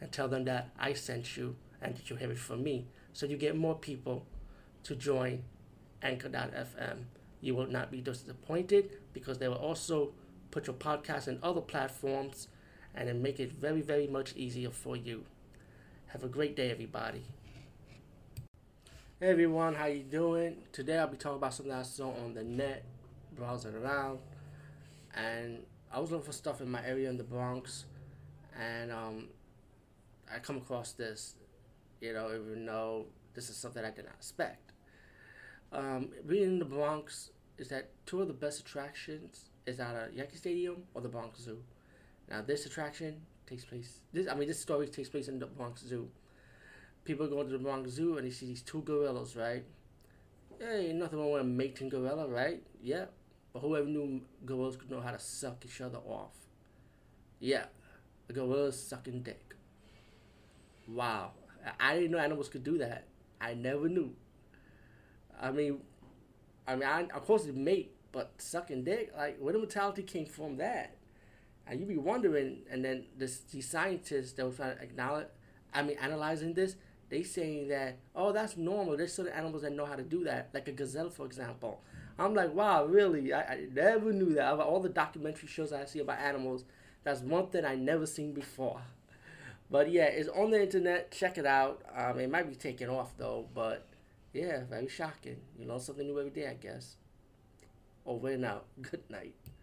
and tell them that I sent you and that you have it from me. So you get more people to join Anchor.fm. You will not be disappointed because they will also put your podcast in other platforms and then make it very, very much easier for you. Have a great day, everybody. Hey everyone, how you doing? Today I'll be talking about something I saw on the net, browsing around, and I was looking for stuff in my area in the Bronx, and um, I come across this, you know, even though this is something I did not expect. Um, being in the Bronx is that two of the best attractions is either Yankee Stadium or the Bronx Zoo. Now this attraction takes place. This I mean this story takes place in the Bronx Zoo. People go to the Bronx Zoo and they see these two gorillas, right? Hey, nothing wrong with a mating gorilla, right? Yeah. But whoever knew gorillas could know how to suck each other off. Yeah, the gorillas sucking dick. Wow, I didn't know animals could do that. I never knew. I mean, I mean, I, of course it mate, but sucking dick, like where the mentality came from that? And you be wondering, and then this, these scientists that were trying to acknowledge, I mean, analyzing this, they saying that oh that's normal. There's certain animals that know how to do that, like a gazelle, for example. I'm like, wow, really? I, I never knew that. All the documentary shows I see about animals, that's one thing I never seen before. But yeah, it's on the internet. Check it out. Um, it might be taken off though, but yeah, very shocking. You learn something new every day, I guess. Over and out. Good night.